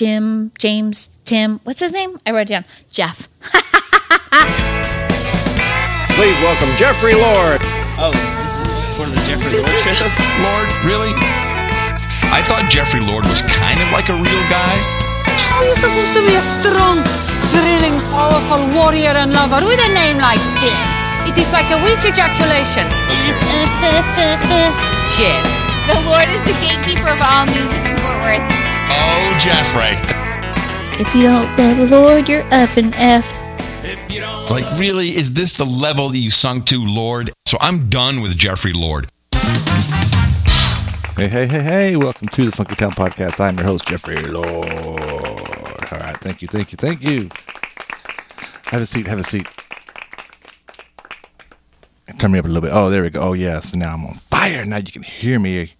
Jim, James, Tim. What's his name? I wrote it down. Jeff. Please welcome Jeffrey Lord. Oh, this is for the Jeffrey This Lord is- show? Lord, really? I thought Jeffrey Lord was kind of like a real guy. How are you supposed to be a strong, thrilling, powerful warrior and lover with a name like this? It is like a weak ejaculation. Jeff. The Lord is the gatekeeper of all music in Fort Worth. Oh, Jeffrey. If you don't love the Lord, you're effing F. Like, really? Is this the level that you sunk to, Lord? So I'm done with Jeffrey Lord. Hey, hey, hey, hey, welcome to the Funky Town Podcast. I'm your host, Jeffrey Lord. All right, thank you, thank you, thank you. Have a seat, have a seat. Turn me up a little bit. Oh, there we go. Oh, yeah, so now I'm on fire. Now you can hear me,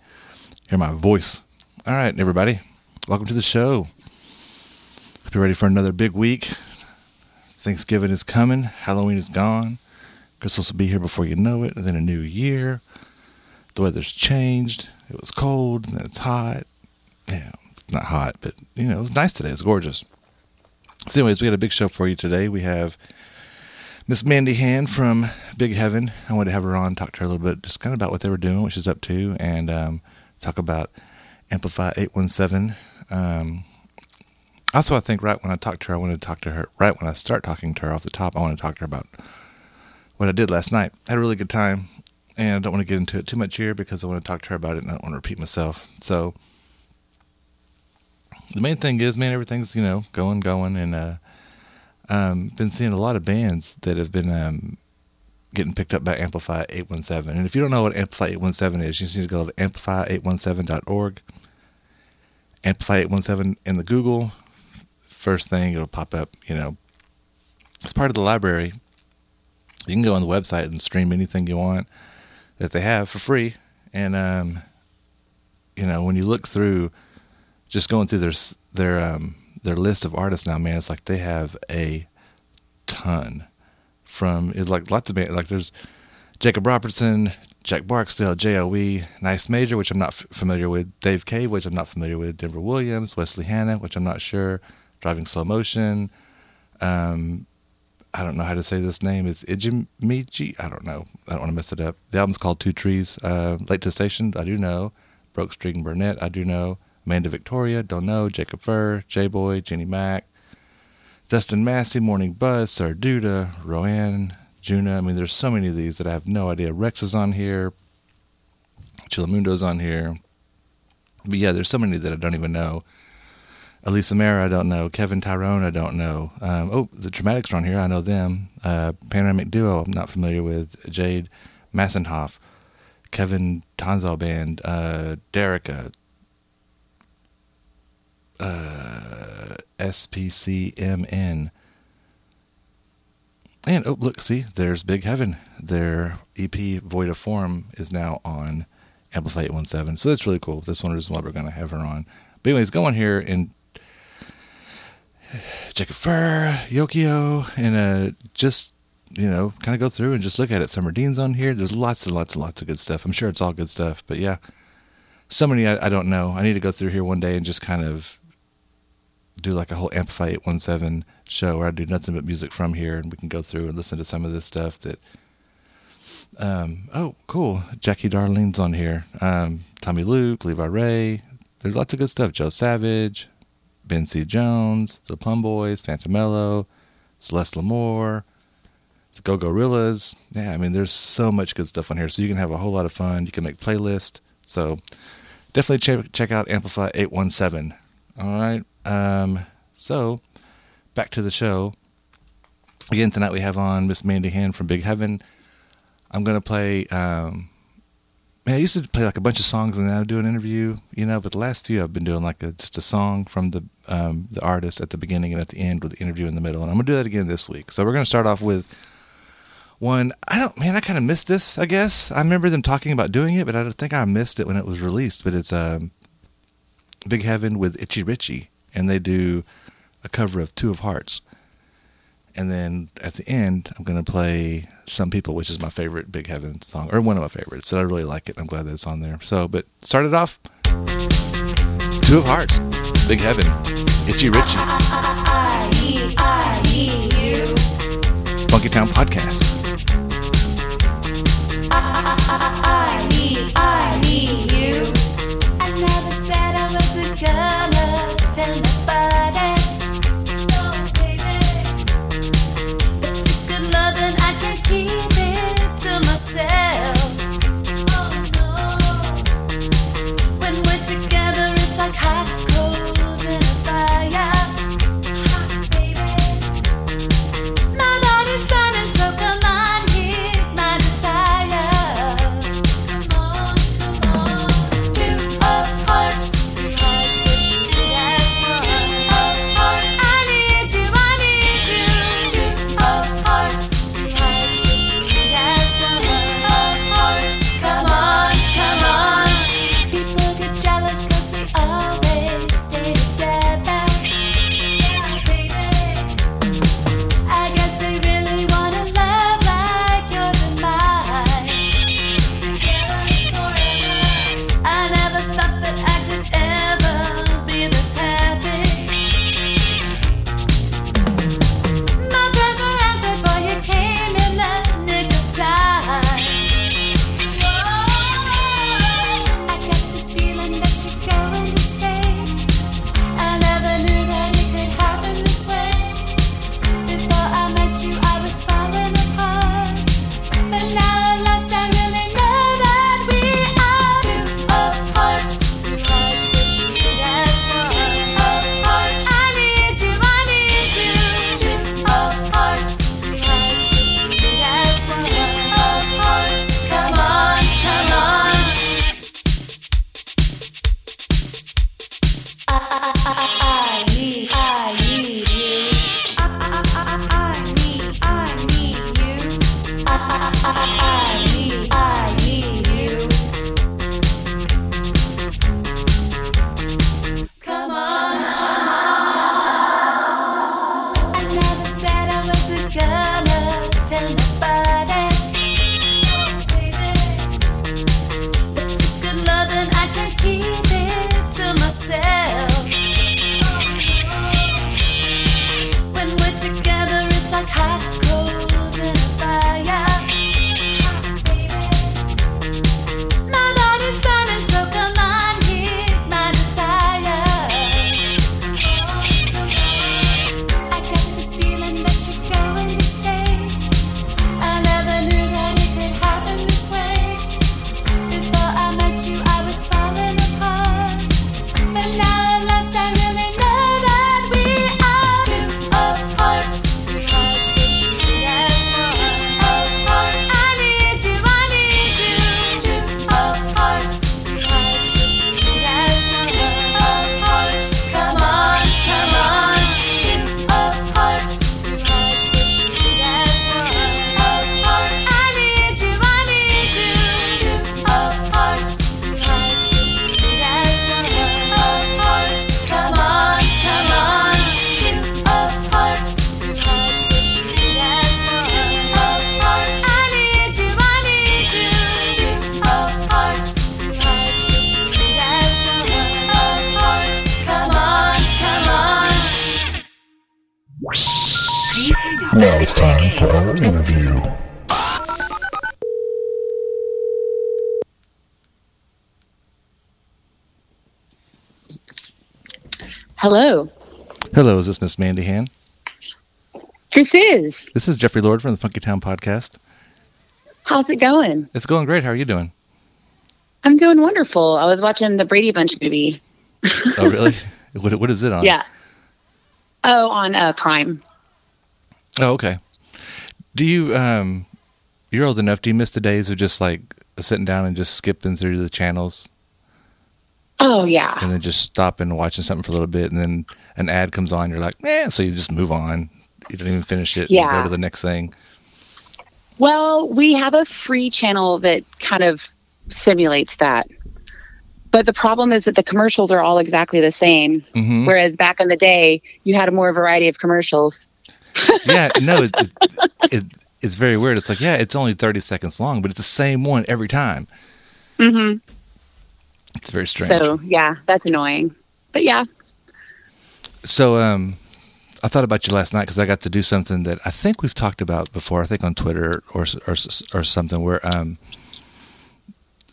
hear my voice. All right, everybody, welcome to the show. Hope you're ready for another big week. Thanksgiving is coming, Halloween is gone. Christmas will be here before you know it, and then a new year the weather's changed. It was cold, and then it's hot. Yeah, it's not hot, but you know, it was nice today. It's gorgeous. So, anyways, we got a big show for you today. We have Miss Mandy Hand from Big Heaven. I wanted to have her on, talk to her a little bit, just kind of about what they were doing, what she's up to, and um, talk about Amplify 817. Um, also, I think right when I talked to her, I wanted to talk to her. Right when I start talking to her off the top, I want to talk to her about what I did last night. I had a really good time, and I don't want to get into it too much here because I want to talk to her about it and I don't want to repeat myself. So, the main thing is, man, everything's you know going, going, and uh, um, been seeing a lot of bands that have been um, getting picked up by Amplify 817. And if you don't know what Amplify 817 is, you just need to go to amplify817.org. 817 and play 817 in the Google, first thing it'll pop up, you know. It's part of the library. You can go on the website and stream anything you want that they have for free. And um, you know, when you look through just going through their their um, their list of artists now, man, it's like they have a ton from it's like lots of like there's Jacob Robertson, Jack Barksdale, J.O.E., Nice Major, which I'm not f- familiar with, Dave Cave, which I'm not familiar with, Denver Williams, Wesley Hanna, which I'm not sure, Driving Slow Motion. Um, I don't know how to say this name. It's Ijimichi. I don't know. I don't want to mess it up. The album's called Two Trees. Uh, Late to the Station. I do know. Broke Street and Burnett. I do know. Amanda Victoria. Don't know. Jacob Furr. J Boy. Jenny Mack. Dustin Massey. Morning Buzz. Sarduda. Roanne. Juna. I mean, there's so many of these that I have no idea. Rex is on here. Chilamundo's on here. But yeah, there's so many that I don't even know. Elisa Mara, I don't know. Kevin Tyrone, I don't know. Um, oh, the Traumatics are on here. I know them. Uh, Panoramic Duo, I'm not familiar with. Jade Massenhoff, Kevin Tonzal Band, uh, uh, SPCMN. And oh, look, see, there's Big Heaven. Their EP Void of Form is now on Amplify 817. So that's really cool. That's one reason why we're going to have her on. But, anyways, go on here and Jacob Furr, Yokio, and uh, just, you know, kind of go through and just look at it. Summer Dean's on here. There's lots and lots and lots of good stuff. I'm sure it's all good stuff. But yeah, so many I, I don't know. I need to go through here one day and just kind of do like a whole Amplify 817 show where I do nothing but music from here and we can go through and listen to some of this stuff that. Um, oh, cool. Jackie Darlene's on here. Um, Tommy Luke, Levi Ray. There's lots of good stuff. Joe Savage, Ben C. Jones, The Plum Boys, Fantamello, Celeste Lamore, the Go Gorillas. Yeah, I mean, there's so much good stuff on here. So you can have a whole lot of fun. You can make playlists. So definitely check, check out Amplify 817. All right. Um, so back to the show. Again, tonight we have on Miss Mandy Hand from Big Heaven. I'm going to play. Um, man, I used to play like a bunch of songs and then I would do an interview, you know. But the last few, I've been doing like a, just a song from the um, the artist at the beginning and at the end with the interview in the middle. And I'm gonna do that again this week. So we're gonna start off with one. I don't, man, I kind of missed this. I guess I remember them talking about doing it, but I don't think I missed it when it was released. But it's um, Big Heaven with Itchy Richie, and they do a cover of Two of Hearts. And then at the end, I'm going to play Same People, which is my favorite Big Heaven song, or one of my favorites, but I really like it. I'm glad that it's on there. So, but started off Two of Hearts, Big Heaven, Itchy Richie. Funky Town Podcast. I never said I was the gonna tell Hello. Hello, is this Miss Mandy Hand? This is. This is Jeffrey Lord from the Funky Town Podcast. How's it going? It's going great. How are you doing? I'm doing wonderful. I was watching the Brady Bunch movie. Oh, really? what, what is it on? Yeah. Oh, on uh, Prime. Oh, okay. Do you um you're old enough, do you miss the days of just like sitting down and just skipping through the channels Oh yeah. and then just stopping and watching something for a little bit and then an ad comes on, you're like, eh, so you just move on. You don't even finish it Yeah. go to the next thing. Well, we have a free channel that kind of simulates that. But the problem is that the commercials are all exactly the same. Mhm. Whereas back in the day, you had a more variety of commercials. yeah, no, it, it, it it's very weird. It's like, yeah, it's only 30 seconds long, but it's the same one every time. hmm It's very strange. So yeah, that's annoying. But yeah, So, um, I thought about you last night because I got to do something that I think we've talked about before. I think on Twitter or or, or something where um,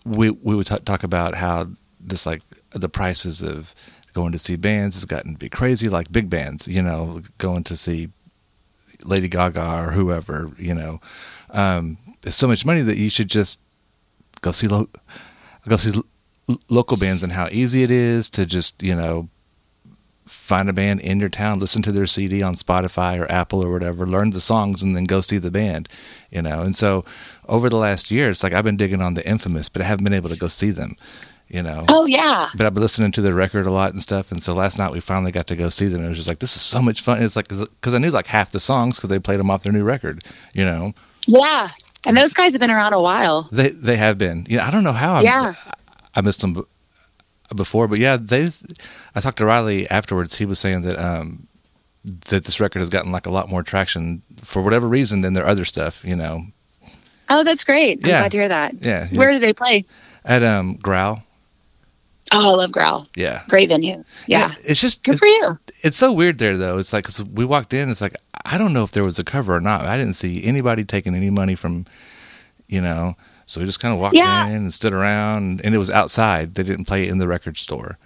we we would t- talk about how this like the prices of going to see bands has gotten to be crazy, like big bands. You know, going to see Lady Gaga or whoever. You know, um, it's so much money that you should just go see lo- go see local bands and how easy it is to just you know find a band in your town, listen to their CD on Spotify or Apple or whatever, learn the songs, and then go see the band, you know. And so over the last year, it's like I've been digging on the Infamous, but I haven't been able to go see them, you know. Oh yeah. But I've been listening to their record a lot and stuff. And so last night we finally got to go see them. And it was just like, this is so much fun. It's like, because I knew like half the songs because they played them off their new record, you know. Yeah. And those guys have been around a while. They they have been. You know, I don't know how. I'm, Yeah. I missed them b- before, but yeah, they. I talked to Riley afterwards. He was saying that um that this record has gotten like a lot more traction for whatever reason than their other stuff. You know, Oh, that's great. I'm Yeah. glad to hear that. Yeah, yeah. Where do they play? at um Growl. Oh, I love Growl. Yeah. Great venue. Yeah. it's just Good it- for you. it's so weird there though. It's like we walked in. It's like I don't know if there was a cover or not. I didn't see anybody taking any money from, you know. So we just kind of walked Yeah. in and stood around, and it was outside. They didn't play it in the record store.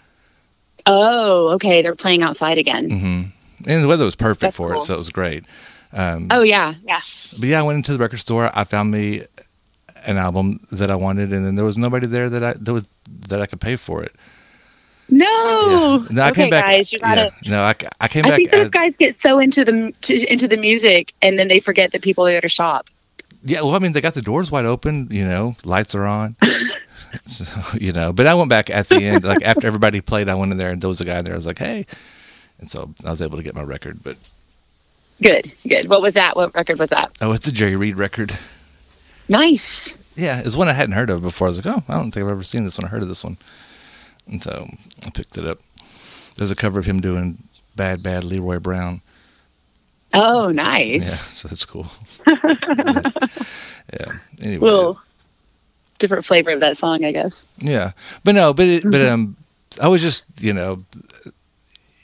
Oh, okay. They're playing outside again. hmm And the weather was perfect That's for cool. it, so it was great. Um, Oh yeah, yeah. But yeah, I went into the record store. I found me an album that I wanted, and then there was nobody there that I that, was, that I could pay for it. No. No, I okay, came back. guys, you gotta. yeah, no, I, I came I back. think those as- guys get so into the to, into the music, and then they forget that people are there to shop. Yeah, well, I mean, they got the doors wide open. You know, lights are on. so, you know, but I went back at the end, like after everybody played. I went in there, and there was a guy there. I was like, "Hey," and so I was able to get my record. But Good, good. What was that? What record was that? oh, it's a Jerry Reed record. Nice. Yeah, it's one I hadn't heard of before. I was like, "Oh, I don't think I've ever seen this one. I heard of this one," and so I picked it up. There's a cover of him doing "Bad Bad Leroy Brown." Oh, nice. Yeah, so that's cool. yeah. Anyway. Well, different flavor of that song, I guess. Yeah, but no, but it, but Mm-hmm. um, I was just you know,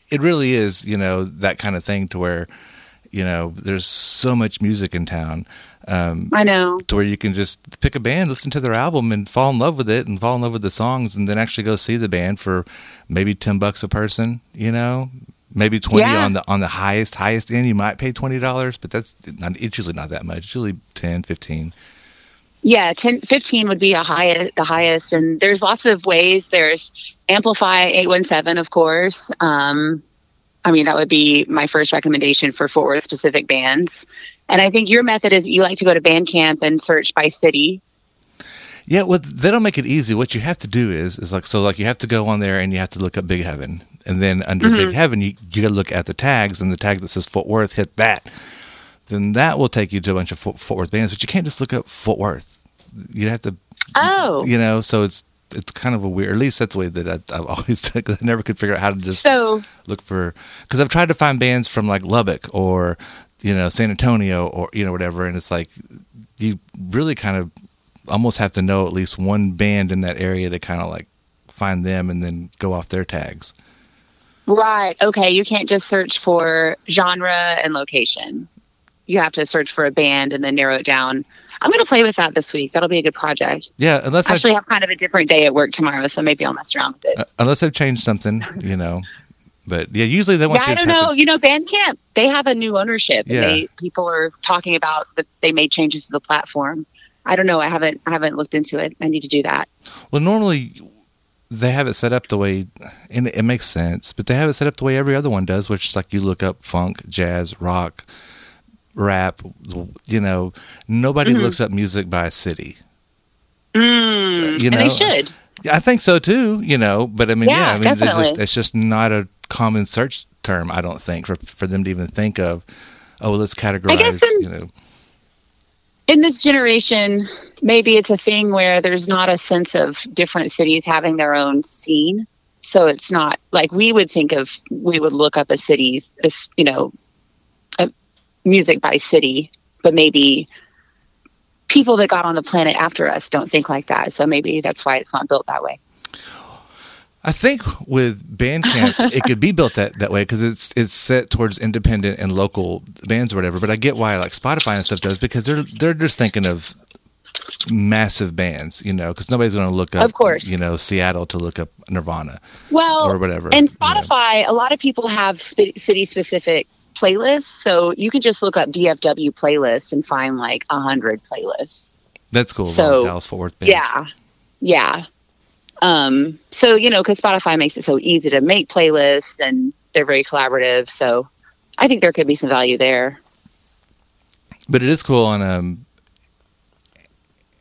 it really is you know that kind of thing to where, you know, there's so much music in town, um, I know. to where you can just pick a band, listen to their album, and fall in love with it, and fall in love with the songs, and then actually go see the band for maybe ten bucks a person, you know. Maybe twenty Yeah. on the on the highest highest end. You might pay twenty dollars, but that's not. It's usually not that much. It's usually 10, 15. Yeah, 10, 15 would be a high, the highest, and there's lots of ways. There's Amplify eight one seven, of course. Um, I mean, that would be my first recommendation for Fort Worth specific bands. And I think your method is you like to go to Bandcamp and search by city. Yeah, well, they don't make it easy. What you have to do is is like so like you have to go on there and you have to look up Big Heaven, and then under Big mm-hmm. Heaven you you look at the tags and the tag that says Fort Worth. Hit that, then that will take you to a bunch of Fort, Fort Worth bands. But you can't just look up Fort Worth. You'd have to, Oh, you know. So it's it's kind of a weird. At least that's the way that I, I've always. Cause I never could figure out how to just so look for because I've tried to find bands from like Lubbock or you know San Antonio or you know whatever, and it's like you really kind of almost have to know at least one band in that area to kind of like find them and then go off their tags. Right, okay, you can't just search for genre and location. You have to search for a band and then narrow it down. I'm going to play with that this week. That'll be a good project. Yeah, unless I actually I have kind of a different day at work tomorrow, so maybe I'll mess around with it. uh, unless I've changed something, you know. But yeah, usually they want yeah, I don't know. You know, Bandcamp they have a new ownership, Yeah. they people are talking about that they made changes to the platform. I don't know. I haven't I haven't looked into it. I need to do that. Well, normally they have it set up the way, and it makes sense. But they have it set up the way every other one does, which is like you look up funk, jazz, rock, rap. You know, nobody Mm-hmm. looks up music by city. Mm, you and know, they should. I think so too. You know, but I mean, yeah, Yeah, I mean, they're just, it's just not a common search term. I don't think for for them to even think of. Oh, let's categorize. in- you know, In this generation, maybe it's a thing where there's not a sense of different cities having their own scene. So it's not like we would think of. We would look up a city's, as, you know, a music by city, but maybe people that got on the planet after us don't think like that. So maybe that's why it's not built that way. I think with Bandcamp, it could be built that, that way because it's it's set towards independent and local bands or whatever. But I get why like Spotify and stuff does because they're they're just thinking of massive bands, you know, because nobody's going to look up, Of course. you know, Seattle to look up Nirvana. Well, Or whatever, And you know. Spotify, a lot of people have sp- city specific playlists, so you can just look up DFW playlist and find like a hundred playlists. That's cool. So, Dallas Fort Worth bands. Yeah, yeah. Um, so you know, because Spotify makes it so easy to make playlists, and they're very collaborative. So I think there could be some value there. But it is cool on um,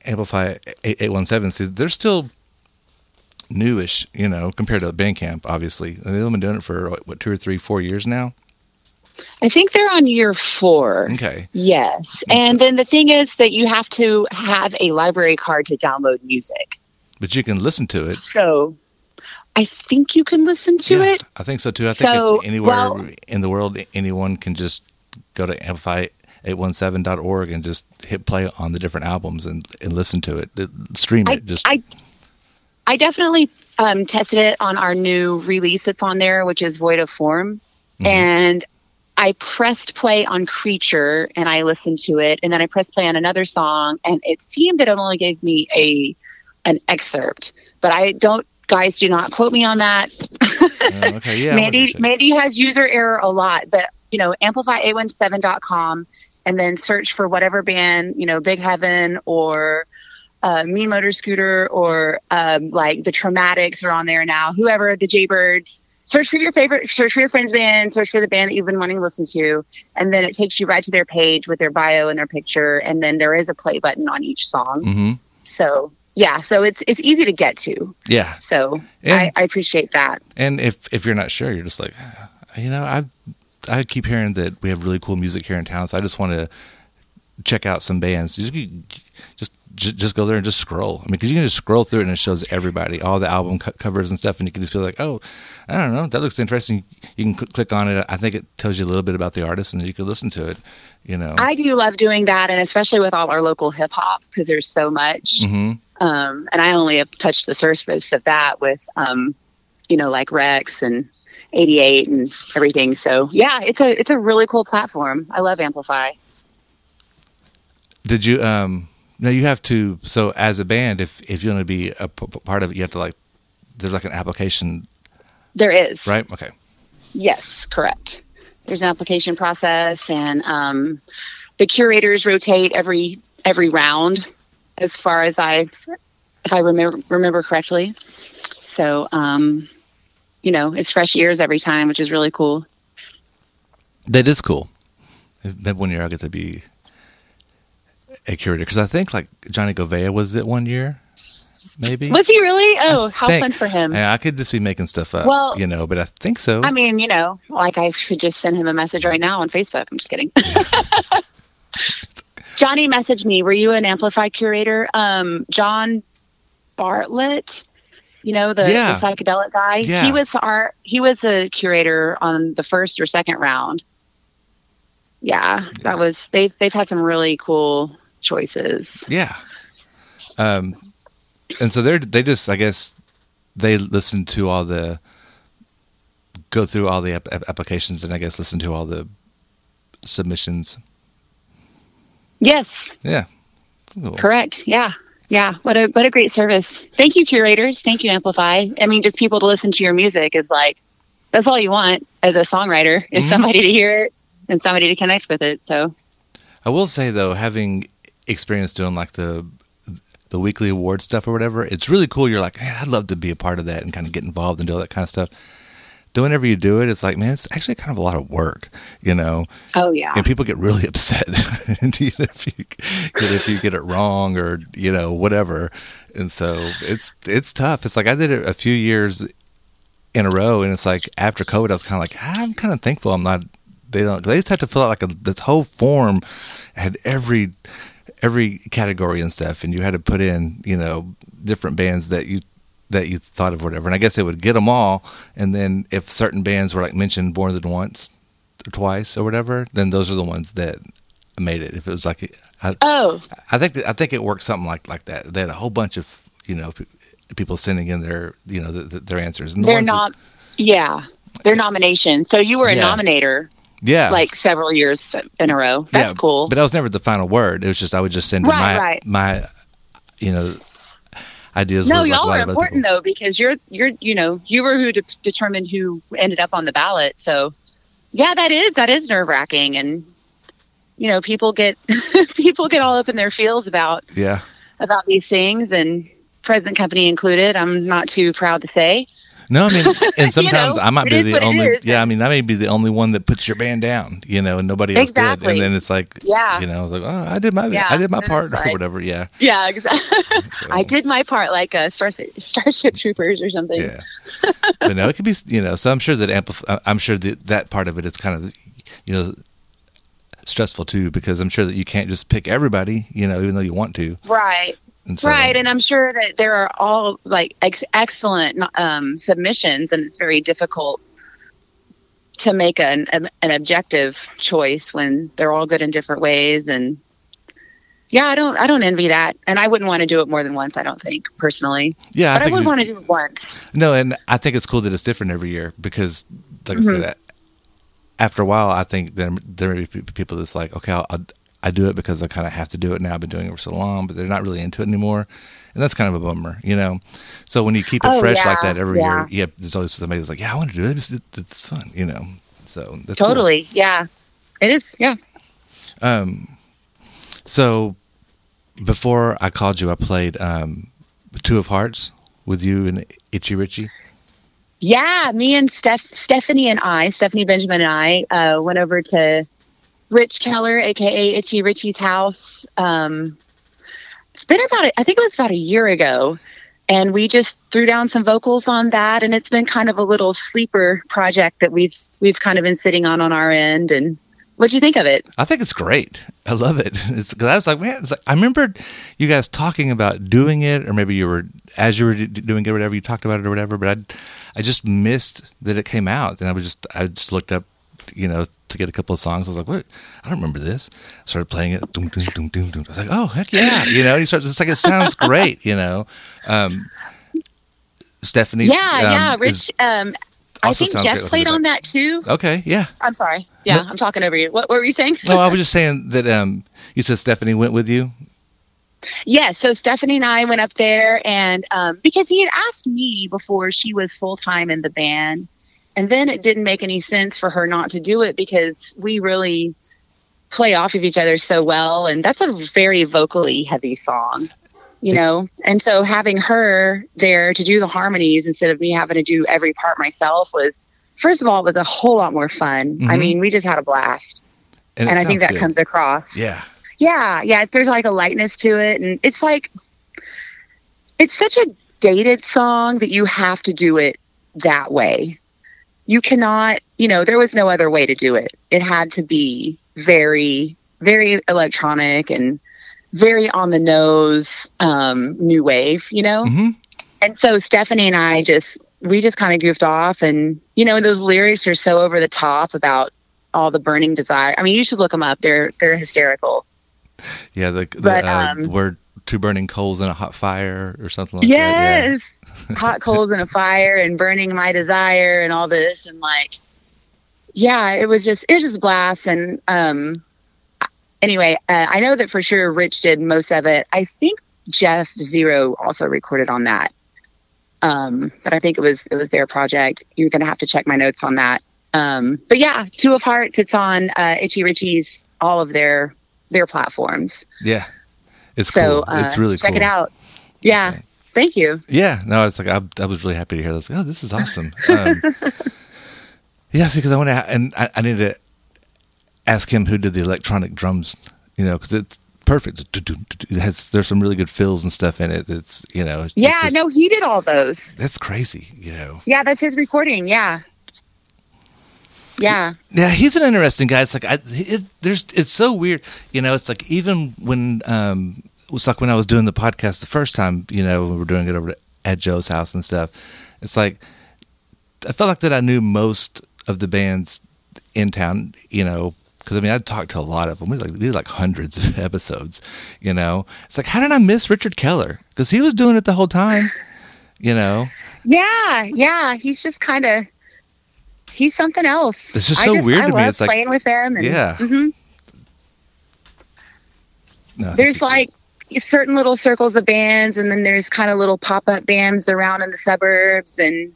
Amplify 817. See, they're still newish, you know, compared to Bandcamp, obviously. And they've been doing it for, what, what, two or three, four years now? I think they're on year four. Okay. Yes, and then the thing is that you have to have a library card to download music. But you can listen to it. So I think you can listen to Yeah, it. I think so too. I think So, anywhere well- in the world, anyone can just go to amplify817.org and just hit play on the different albums and, and listen to it, It- stream I, it. Just I, I definitely um, tested it on our new release that's on there, which is Void of Form, Mm-hmm. and I pressed play on Creature and I listened to it, and then I pressed play on another song, and it seemed that it only gave me a an excerpt, but I don't. Guys, do not quote me on that. Oh, okay, yeah. Mandy. Mandy has user error a lot, but you know, amplify817.com and then search for whatever band, you know, Big Heaven or uh, Mean Motor Scooter or um, like the Traumatics are on there now. Whoever the Jaybirds. Search for your favorite, search for your friend's band, search for the band that you've been wanting to listen to, and then it takes you right to their page with their bio and their picture, and then there is a play button on each song. Mhm. So yeah, so it's it's easy to get to. Yeah. So I, I appreciate that. And if if you're not sure, you're just like, "Ah, you know, I I keep hearing that we have really cool music here in town, so I just want to check out some bands. Just just just just go there and just scroll. I mean, because you can just scroll through it and it shows everybody, all the album co- covers and stuff, and you can just be like, oh, I don't know, that looks interesting. You can cl- click on it. I think it tells you a little bit about the artist, and you can listen to it. You know. I do love doing that, and especially with all our local hip hop because there's so much. hmm Um, and I only have touched the surface of that with, um, you know, like Rex and 88 and everything. So yeah, it's a it's a really cool platform. I love Amplify. Did you um? No, you have to. So as a band, if if you want to be a p- p- part of it, you have to like. There's like an application, There is right? Okay. Yes, correct. There's an application process, and um, the curators rotate every every round, as far as I, if I remember remember correctly. So, um, you know, it's fresh ears every time, which is really cool. That is cool. Maybe one year I'll get to be a curator because I think like Johnny Govea was it one year, maybe. Was he really? Oh, how Think- fun for him! Yeah, I could just be making stuff up, Well- you know, but I think so. I mean, you know, like I could just send him a message right now on Facebook. I'm just kidding. Johnny messaged me. Were you an Amplify curator? Um, John Bartlett, you know the, Yeah. the psychedelic guy. Yeah. He was our he was a curator on the first or second round. Yeah, that was they've they've had some really cool choices. yeah. Um, and so they're they just I guess they listen to all the go through all the ap- applications and I guess listen to all the submissions. Yes, Yeah. Cool. Correct. Yeah. Yeah. What a what a great service. Thank you, curators. Thank you, Amplify. I mean, just people to listen to your music is like that's all you want as a songwriter is Mhm. somebody to hear it and somebody to connect with it. So I will say though, having experience doing like the the weekly award stuff or whatever, it's really cool. You're like, man, I'd love to be a part of that and kind of get involved and do all that kind of stuff. Then whenever you do it, it's like, man, it's actually kind of a lot of work, you know. oh yeah. And people get really upset if you if you get it wrong or you know whatever. And so it's it's tough. It's like I did it a few years in a row, and it's like after COVID, I was kind of like, I'm kind of thankful I'm not. They don't. They just have to fill out like a this whole form had every every category and stuff, and you had to put in you know different bands that you that you thought of whatever. And I guess they would get them all, and then if certain bands were like mentioned more than once or twice or whatever, then those are the ones that made it. If it was like, I, oh, I think I think it worked something like like that. They had a whole bunch of you know people sending in their you know the, the, their answers. And the They're ones that- not. Yeah, their nomination. So you were a Yeah. nominator yeah, like several years in a row. That's yeah, cool. But that was never the final word. It was just I would just send Right, my right. my you know ideas. no, like, y'all are important though because you're you're you know you were who de- determined who ended up on the ballot. So yeah, that is that is nerve wracking, and you know people get people get all up in their feels about Yeah, about these things, and present company included. I'm not too proud to say. No, I mean, and sometimes know, I might be the only. is. Yeah, I mean, I may be the only one that puts your band down, you know, and nobody else did. And then it's like, Yeah. you know, I was like, oh, I did my, Yeah, I did my part or whatever. Yeah, Yeah, exactly. I did my part like uh, Starship, Starship Troopers or something. yeah. but no, it could be, you know. So I'm sure that amplif- I'm sure that that part of it is kind of, you know, stressful too because I'm sure that you can't just pick everybody, you know, even though you want to. Right. And so, right, and I'm sure that there are all like ex- excellent um, submissions, and it's very difficult to make an, an an objective choice when they're all good in different ways. And yeah, I don't I don't envy that, and I wouldn't want to do it more than once. I don't think personally, yeah, but I, think would want to do it once. No, and I think it's cool that it's different every year because, like Mm-hmm. I said, after a while, I think there there may be people that's like, okay, I'll, I'll, I do it because I kind of have to do it now. I've been doing it for so long, but they're not really into it anymore, and that's kind of a bummer, you know. So when you keep it Oh, fresh like that every yeah. year, yeah, there's always somebody that's like, yeah, I want to do it. It's, it's fun, you know. So that's cool. Totally, yeah, it is. Yeah. Um, So before I called you, I played um, Two of Hearts with you and Itchy Richie. Yeah, me and Steph, Stephanie and I, Stephanie Benjamin and I, uh, went over to Rich Keller, aka Itchy Richie's house. Um, it's been about, I think it was about a year ago, and we just threw down some vocals on that, and it's been kind of a little sleeper project that we've we've kind of been sitting on on our end. And what'd you think of it? I think it's great. I love it. It's because I was like, man, like I remembered you guys talking about doing it, or maybe you were as you were doing it, or whatever. You talked about it or whatever. But I, I just missed that it came out, and I was just, I just looked up, you know, to get a couple of songs. I was like, what? I don't remember this. Started playing it. Doom, doom, doom, doom, doom. I was like, oh heck yeah, you know. You start, it's like it sounds great, you know. Um, Stephanie, Yeah, um, yeah. is- Rich, um, I think Jeff played on that too. okay, yeah. I'm sorry. Yeah, No. I'm talking over you. What, what were you saying? No, I was just saying that um, you said Stephanie went with you. Yeah, so Stephanie and I went up there, and um, because he had asked me before she was full time in the band, and then it didn't make any sense for her not to do it because we really play off of each other so well, and that's a very vocally heavy song, you know. And so having her there to do the harmonies instead of me having to do every part myself was, first of all, was a whole lot more fun. I Mhm. mean, we just had a blast, And, and I think that good. comes across. Yeah. Yeah, yeah. There's like a lightness to it, and it's like it's such a dated song that you have to do it that way. You cannot, you know, there was no other way to do it. It had to be very, very electronic and very on the nose, um, new wave, you know. hmm And so Stephanie and I just we just kind of goofed off, and you know, those lyrics are so over the top about all the burning desire. I mean, you should look them up. They're they're hysterical. Yeah. The, the But, uh, um, word two burning coals in a hot fire or something like that. Yes. Hot coals in a fire and burning my desire and all this and like yeah, it was just it was just a blast and um anyway, uh, I know that for sure Rich did most of it. I think Jeff Zero also recorded on that. Um but I think it was it was their project. You're going to have to check my notes on that. Um but yeah, Two of Hearts it's on uh Itchy Richie's all of their their platforms. Yeah. Yeah. It's So cool. uh, it's really check cool. it out. Yeah. Okay. Thank you. Yeah. No, it's like I, I was really happy to hear this. Oh, this is awesome. Um, yeah, because I want to, and I, I need to ask him who did the electronic drums. You know, because it's perfect. It has there's some really good fills and stuff in it. It's you know. it's Yeah, just- no, he did all those. That's crazy. You know. Yeah, that's his recording. Yeah. Yeah. Yeah, he's an interesting guy. It's like I, it, there's, it's so weird. You know, it's like even when um, it was like when I was doing the podcast the first time. You know, we were doing it over at Joe's house and stuff. It's like I felt like that I knew most of the bands in town. You know, because I mean I talked to a lot of them. We like we did like hundreds of episodes. You know, it's like how did I miss Richard Keller? Because he was doing it the whole time. You know, Yeah, yeah. He's just kind of he's something else. It's just so weird I to me. It's like- playing with him. And, Yeah. mhm. no, There's like certain little circles of bands, and then there's kind of little pop up bands around in the suburbs, and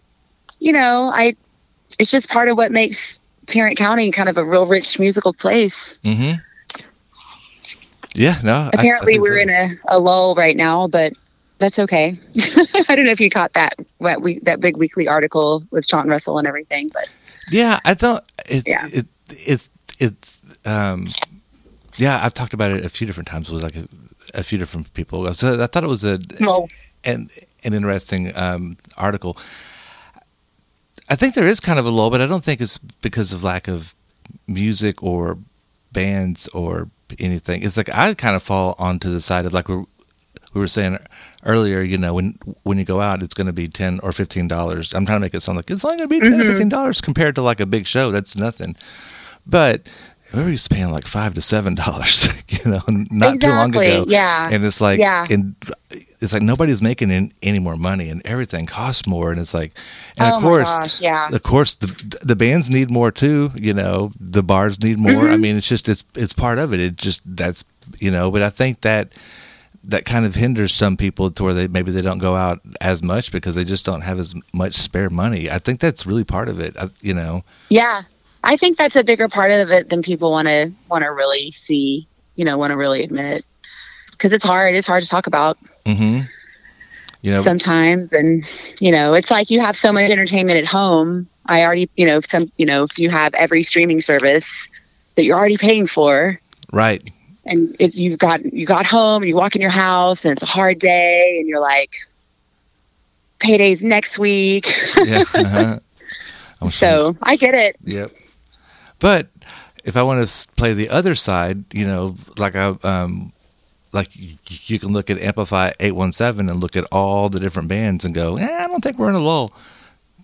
you know, I it's just part of what makes Tarrant County kind of a real rich musical place. Mhm. Yeah, no. I- I Apparently, we're so. in a, a lull right now, but that's okay. I don't know if you caught that what we, that big weekly article with Sean Russell and everything, but Yeah, I don't. It's Yeah. it, it's it's um, yeah. I've talked about it a few different times It was like a, a few different people. So I thought it was a well, an an interesting um, article. I think there is kind of a lull, but I don't think it's because of lack of music or bands or anything. It's like I kind of fall onto the side of like we we were saying earlier. You know, when when you go out, it's going to be ten or fifteen dollars. I'm trying to make it sound like it's only going to be 10 or fifteen dollars compared to like a big show. That's nothing. But we to paying like five to seven dollars. You know, not too long ago. yeah. and it's like Yeah. and it's like nobody's making in, any more money and everything costs more and it's like and Oh of course gosh, yeah. of course the the bands need more too you know the bars need more Mm-hmm. i mean it's just it's it's part of it it just that's you know but i think that that kind of hinders some people to where they maybe they don't go out as much because they just don't have as much spare money i think that's really part of it I, you know Yeah, I think that's a bigger part of it than people want to want to really see. You know, want to really admit because it's hard. It's hard to talk about hmm you know sometimes, and you know, it's like you have so much entertainment at home. I already, you know, some, you know, if you have every streaming service that you're already paying for, right and it's you've got you got home, and you walk in your house, and it's a hard day, and you're like, payday's next week. yeah uh-huh. Sure so I get it. Yep. But if I want to play the other side, you know, like I um like you, can look at Amplify 817 and look at all the different bands and go, eh, I don't think we're in a lull.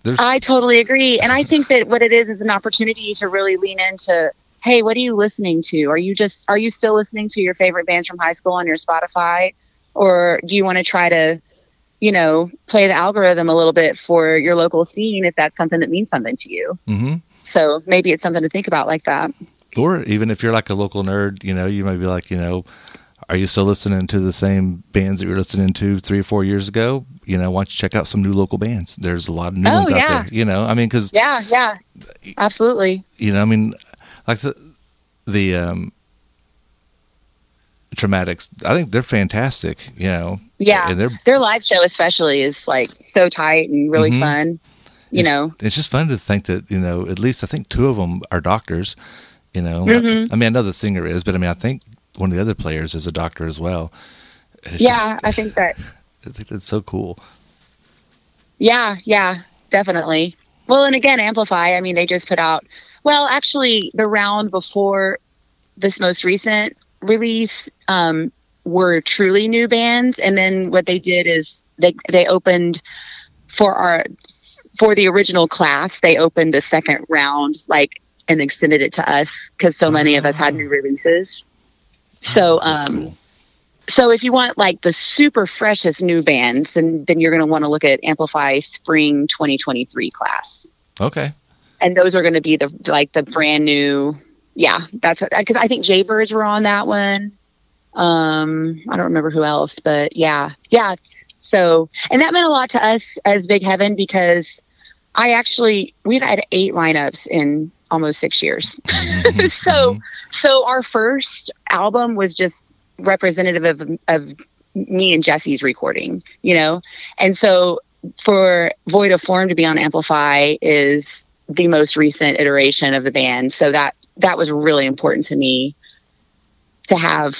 There's I totally agree. And I think that what it is is an opportunity to really lean into hey, what are you listening to? Are you just are you still listening to your favorite bands from high school on your Spotify? Or do you want to try to, you know, play the algorithm a little bit for your local scene if that's something that means something to you? Mhm. So maybe it's something to think about like that. or even if you're like a local nerd, you know, you might be like, you know, are you still listening to the same bands that you were listening to three or four years ago? You know, why don't you check out some new local bands? There's a lot of new Oh, ones out there. You know, I mean, because Yeah, yeah. Absolutely. you know, I mean, like the the um, Traumatics. I think they're fantastic. You know, Yeah. and they're Their live show especially is like so tight and really Mhm. fun. You it's, know. it's just fun to think that you know at least I think two of them are doctors. You know, Mhm. I mean, I know the singer is, but I mean, I think one of the other players is a doctor as well. It's Yeah, just- I think that I think that's so cool. Yeah, yeah, definitely. Well, and again, Amplify, I mean, they just put out, well, actually, the round before this most recent release um, were truly new bands. And then what they did is they, they opened for our, for the original class, they opened a second round, like, and extended it to us because so many of us had new releases. So, um, cool. so if you want like the super freshest new bands, then then you're going to want to look at Amplify Spring 2023 class, Okay. and those are going to be the like the brand new. Yeah, that's because I think Jaybirds were on that one. Um, I don't remember who else, but yeah, yeah. So, and that meant a lot to us as Big Heaven because I actually we've had eight lineups in almost six years. so, so our first album was just representative of, of me and Jesse's recording, you know? And so for Void of Form to be on Amplify is the most recent iteration of the band. So that, that was really important to me to have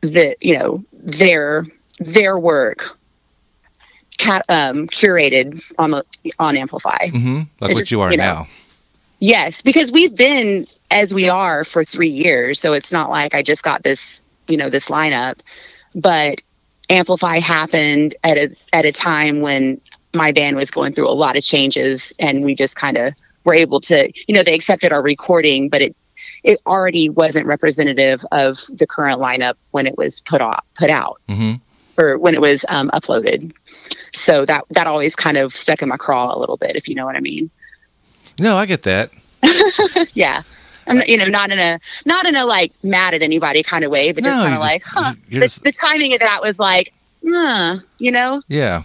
the, you know, their, their work cat, um, curated on the, on Amplify. hmm Like It's what just, you are you know, now. Yes, because we've been as we are for three years, so it's not like I just got this, you know, this lineup. But Amplify happened at a at a time when my band was going through a lot of changes, and we just kind of were able to, you know, they accepted our recording, but it it already wasn't representative of the current lineup when it was put off put out. hmm or when it was um, uploaded. So that that always kind of stuck in my craw a little bit, if you know what I mean. No, I get that. yeah. I'm you know, not in a not in a like mad at anybody kind of way, but just No, kind of like, huh. The, just- the timing of that was like, huh, you know. Yeah.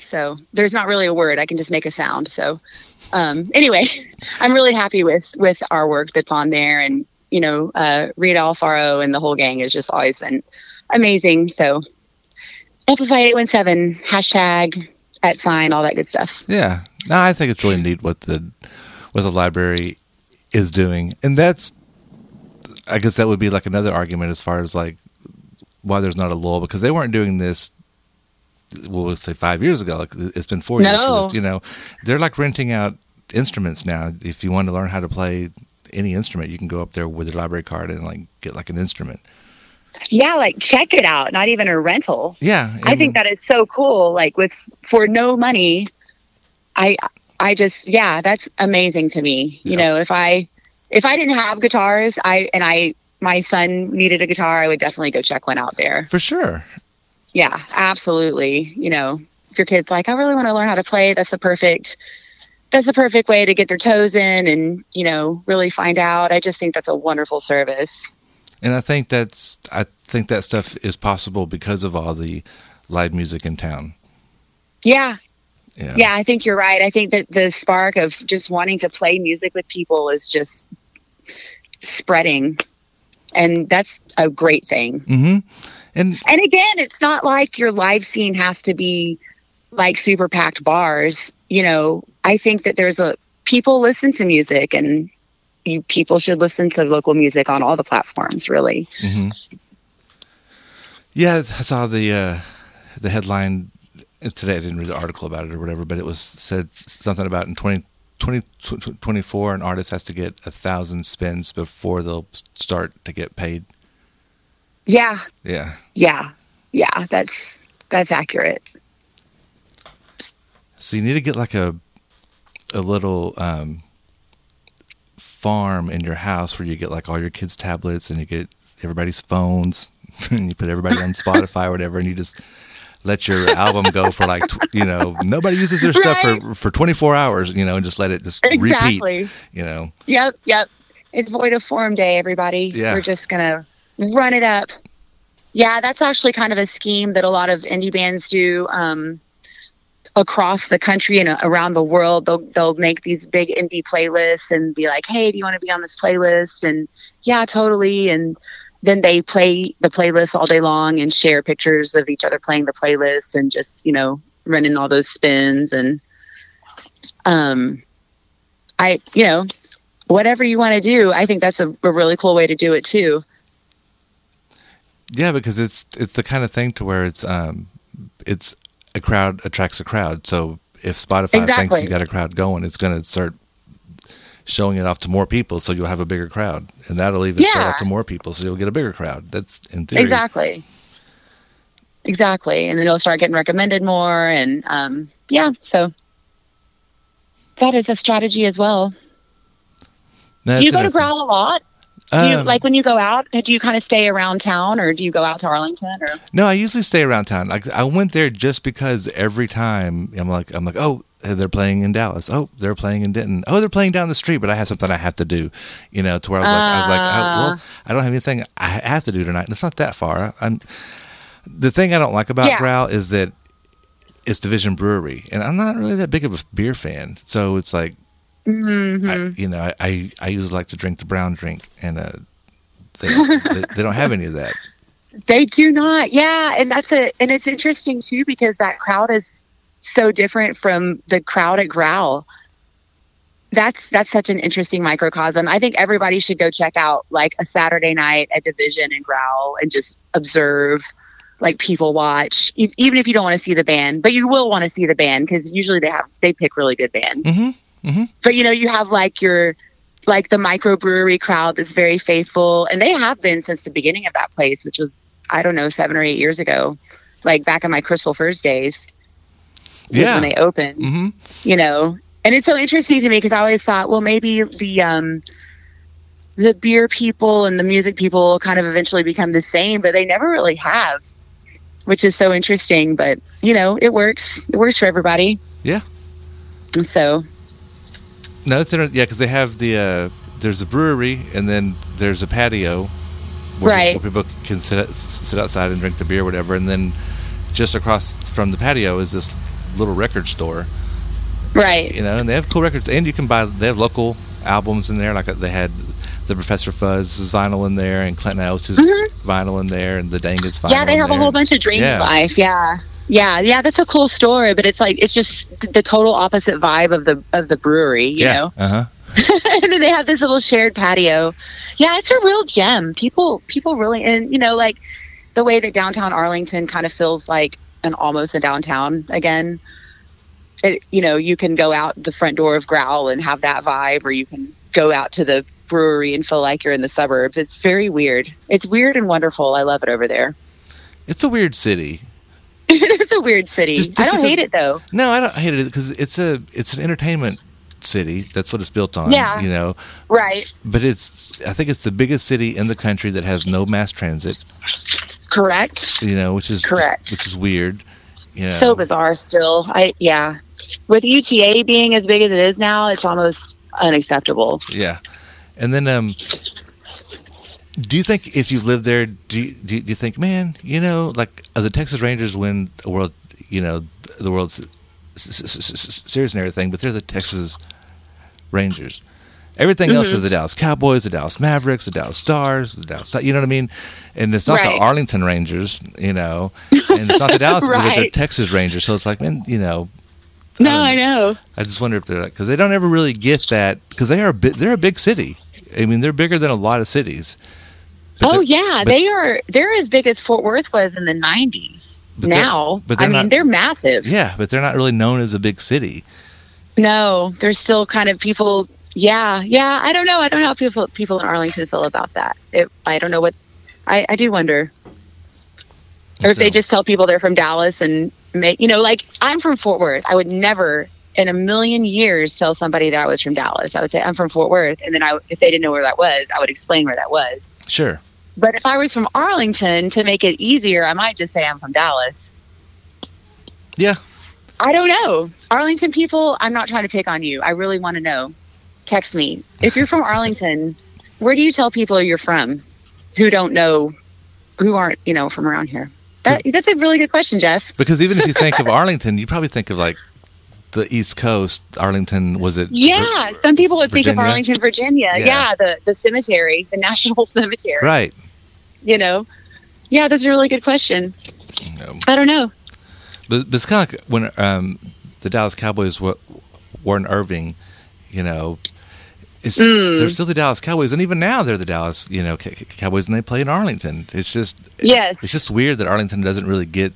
So there's not really a word. I can just make a sound. So um, anyway, I'm really happy with with our work that's on there, and you know, uh, Rita Alfaro and the whole gang has just always been amazing. So Amplify eight one seven hashtag at sign all that good stuff. Yeah. No, I think it's really neat what the what the library is doing. And that's I guess that would be like another argument as far as like why there's not a lull because they weren't doing this well let's say five years ago. Like it's been four years for No. this, you know. They're like renting out instruments now. If you want to learn how to play any instrument, you can go up there with your library card and like get like an instrument. Yeah, like check it out. Not even a rental. Yeah. I think that is so cool. Like with for no money, I I just yeah, that's amazing to me. You Yeah. know, if I if I didn't have guitars, I and I my son needed a guitar, I would definitely go check one out there. for sure. Yeah, absolutely. You know, if your kid's like, I really want to learn how to play, that's the perfect that's the perfect way to get their toes in and, you know, really find out. I just think that's a wonderful service. And I think that's I think that stuff is possible because of all the live music in town. Yeah, know? Yeah, I think you're right. I think that the spark of just wanting to play music with people is just spreading. And that's a great thing. Mm-hmm. And And again, it's not like your live scene has to be like super packed bars. You know, I think that there's a people listen to music and you people should listen to local music on all the platforms, really. hmm yeah, I saw the uh, the headline today. I didn't read the article about it or whatever, but it was said something about in 20, 2024, an artist has to get a thousand spins before they'll start to get paid. Yeah, Yeah, yeah, yeah. That's that's accurate. so you need to get like a a little um, farm in your house where you get like all your kids' tablets and you get everybody's phones and you put everybody on Spotify or whatever, and you just let your album go for like tw- you know nobody uses their stuff Right. for for 24 hours, you know, and just let it just Exactly. repeat, you know. Yep, yep. It's void of form day, everybody. Yeah. We're just gonna run it up. Yeah, that's actually kind of a scheme that a lot of indie bands do um, across the country and around the world. They'll they'll make these big indie playlists and be like, "Hey, do you want to be on this playlist?" And yeah, totally. And then they play the playlist all day long and share pictures of each other playing the playlist and just you know running all those spins and um, I you know whatever you want to do, I think that's a, a really cool way to do it too. Yeah, because it's it's the kind of thing to where it's um it's a crowd attracts a crowd. So if Spotify thinks you got a crowd going, it's going to start showing it off to more people, so you'll have a bigger crowd, and that'll even show it Yeah. off to more people, so you'll get a bigger crowd. That's in theory. Exactly. Exactly. And then you'll start getting recommended more. And um, yeah, so that is a strategy as well. That's do you go to. Growl a lot? Do you, Um, like when you go out, uh, do you kind of stay around town or do you go out to Arlington or? No, I usually stay around town. Like I went there just because every time I'm like I'm like, oh, uh, they're playing in Dallas. Oh, they're playing in Denton. Oh, they're playing down the street. But I have something I have to do, you know, to where I was like, I was like, oh, well, ah. I don't have anything I have to do tonight. And it's not that far. I'm the thing I don't like about Yeah. Growl is that it's Division Brewery, and I'm not really that big of a beer fan. So it's like, Mm-hmm. I, you know, I, I usually like to drink the brown drink, and uh, they, they they don't have any of that. They do not. Yeah, and that's a and it's interesting too because that crowd is so different from the crowd at Growl. That's that's such an interesting microcosm. I think everybody should go check out like a Saturday night at Division and Growl and just observe like people watch e- even if you don't want to see the band, but you will want to see the band because usually they have they pick really good bands. Mm-hmm. Mm-hmm. But you know, you have like your like the microbrewery crowd that's very faithful, and they have been since the beginning of that place, which was I don't know seven or eight years ago, like back in my Crystal First days. Yeah. when they opened, Mm-hmm. you know, and it's so interesting to me because I always thought, well, maybe the um the beer people and the music people kind of eventually become the same, but they never really have. which is so interesting. But you know, it works. It works for everybody. Yeah. And so No, it's inter- yeah, because they have the uh, there's a brewery and then there's a patio where, Right. where people can sit sit outside and drink the beer, or whatever. And then just across from the patio is this little record store, right. you know, and they have cool records, and you can buy they have local albums in there. Like uh, they had the Professor Fuzz's vinyl in there, and Clinton House's vinyl in there, and the Dangus vinyl. Mm-hmm. Yeah, they have a whole bunch of Dreams Yeah. Life. Yeah. Yeah, yeah, that's a cool story, but it's like it's just the total opposite vibe of the of the brewery, you yeah. know. Uh huh. and then they have this little shared patio. Yeah, it's a real gem. People people really and you know like the way that downtown Arlington kind of feels like an almost a downtown again. It, you know, you can go out the front door of Growl and have that vibe, or you can go out to the brewery and feel like you're in the suburbs. It's very weird. It's weird and wonderful. I love it over there. It's a weird city. it's a weird city. Just- just I don't because- hate it though. No, I don't hate it because it's a it's an entertainment city. That's what it's built on. Yeah. You know, Right. but it's I think it's the biggest city in the country that has no mass transit. Correct. You know, which is Correct. which is weird. You know, so bizarre still i yeah with uta being as big as it is now it's almost unacceptable Yeah, and then um, do you think if you lived there, do you, do you, think, man, you know, like the Texas Rangers win a world, you know, the World Series and everything, but they're the Texas Rangers. Everything else Mm-hmm. is the Dallas Cowboys, the Dallas Mavericks, the Dallas Stars, the Dallas. You know what I mean? And it's not Right. the Arlington Rangers, you know, and it's not the Dallas, but they're Texas Rangers. So it's like, man, you know, no Um, i know I just wonder if they're because they don't ever really get that because they are a they're a big city. I mean, they're bigger than a lot of cities. Oh yeah they are they're as big as fort worth was in the 90s But now but i mean not- they're massive Yeah, but they're not really known as a big city. no they're still kind of people yeah yeah i don't know i don't know how people people in arlington feel about that it, i don't know what i i do wonder or if they just tell people they're from Dallas and make you know like I'm from Fort Worth. I would never in a million years tell somebody that I was from Dallas. I would say I'm from Fort Worth, and then I if they didn't know where that was, I would explain where that was. Sure. But if I was from Arlington to make it easier, I might just say I'm from Dallas. Yeah. I don't know. Arlington people, I'm not trying to pick on you. I really want to know. Text me. If you're from Arlington, where do you tell people you're from who don't know, who aren't, you know, from around here? That, that's a really good question, Jeff. Because even if you think of Arlington, you probably think of like the East Coast. Arlington was it? Yeah, some people would think of Arlington, Virginia. Yeah. Yeah, the the cemetery, the National Cemetery. Right. You know. Yeah, that's a really good question. No. I don't know. But, but it's kind of like when um, the Dallas Cowboys were, were in Irving, you know, it's Mm. they're still the Dallas Cowboys, and even now they're the Dallas, you know, Cowboys, and they play in Arlington. It's just Yes. it's just weird that Arlington doesn't really get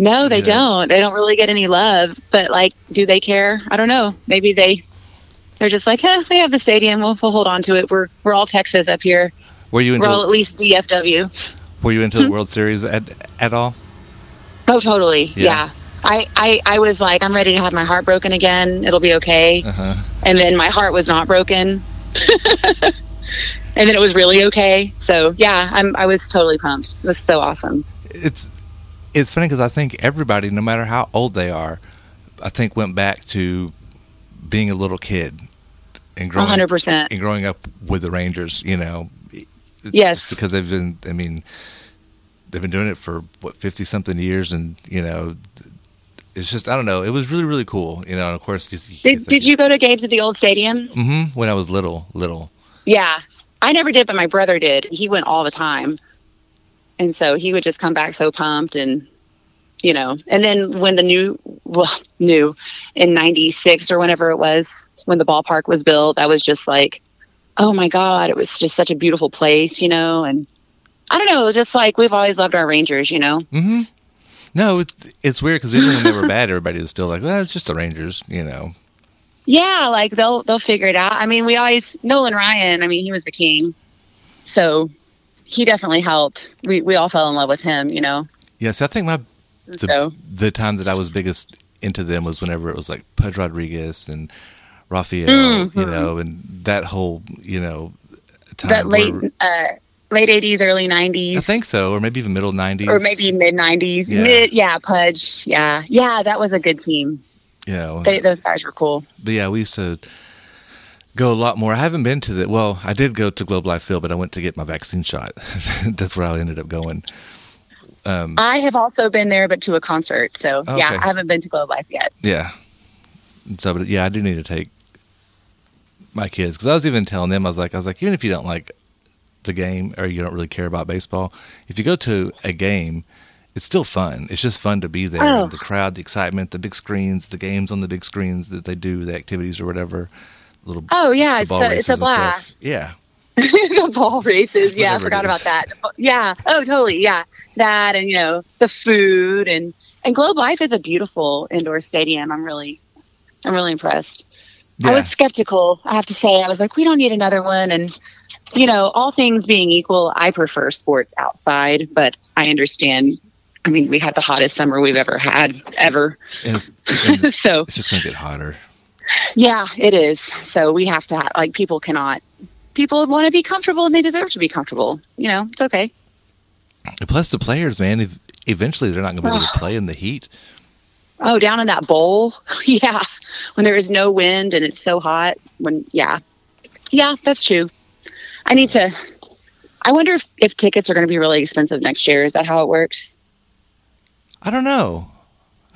No, they Yeah. don't. They don't really get any love. But like, do they care? I don't know. Maybe they they're just like, eh, we have the stadium. We'll, we'll hold on to it. We're we're all Texas up here. Were you We're all into at least DFW. Were you into the World Series at at all? Oh, totally. Yeah. Yeah. I, I, I was like, I'm ready to have my heart broken again. It'll be okay. Uh-huh. And then my heart was not broken. and then it was really okay. So yeah, I'm, I was totally pumped. It was so awesome. It's it's funny because I think everybody, no matter how old they are, I think went back to being a little kid and growing 100%. and growing up with the Rangers. You know, Yes. Because they've been. I mean, they've been doing it for what fifty something years, and you know. It's just I don't know. It was really really cool, you know. And of course, Did, did you go to games at the old stadium? hmm when I was little, little. Yeah. I never did, but my brother did. He went all the time. And so he would just come back so pumped and, you know, and then when the new, well, new in 96 or whenever it was, when the ballpark was built, I was just like, oh my God, it was just such a beautiful place, you know, and I don't know, just like we've always loved our Rangers, you know? Mm-hmm. No, it, it's weird because even when they were bad, everybody was still like, "Well, it's just the Rangers," you know. Yeah, like they'll they'll figure it out. I mean, we always Nolan Ryan. I mean, he was the king, so he definitely helped. We we all fell in love with him, you know. Yes, I think my the, So- the time that I was biggest into them was whenever it was like Pudge Rodriguez and Rafael, Mhm. you know, and that whole you know time that late where- uh, late '80s, early nineties. I '90s, think so, or maybe even middle '90s, or maybe mid '90s. Yeah. Mid, yeah, Pudge. Yeah, yeah, that was a good team. Yeah, They, those guys were cool. but yeah, we used to go a lot more. I haven't been to the well, I did go to Globe Life Field, but I went to get my vaccine shot. That's where I ended up going. Um, I have also been there, but to a concert. So Okay. yeah, I haven't been to Globe Life yet. Yeah. So, but yeah, I do need to take my kids because I was even telling them I was like, I was like, even if you don't like the game or you don't really care about baseball, if you go to a game, it's still fun. It's just fun to be there. Oh. The crowd, the excitement, the big screens, the games on the big screens that they do, the activities or whatever. Little Oh yeah, it's a, it's a races and stuff. blast. Yeah, the ball races. Yeah, I Whatever forgot about that. Yeah. Oh, totally. Yeah, that and you know the food and and Globe Life is a beautiful indoor stadium. I'm really, I'm really impressed. I was skeptical. I have to say, I was like, we don't need another one. And you know, all things being equal, I prefer sports outside, but I understand. I mean, we had the hottest summer we've ever had ever. and it's, and so it's just gonna get hotter. Yeah, it is. So we have to have, like people cannot. People want to be comfortable and they deserve to be comfortable. You know, it's okay. Plus, the players, man, ev- eventually they're not gonna be able to play in the heat. Oh, down in that bowl. yeah. When there is no wind and it's so hot. When, yeah. Yeah, that's true. I need to. I wonder if, if tickets are going to be really expensive next year. Is that how it works? I don't know.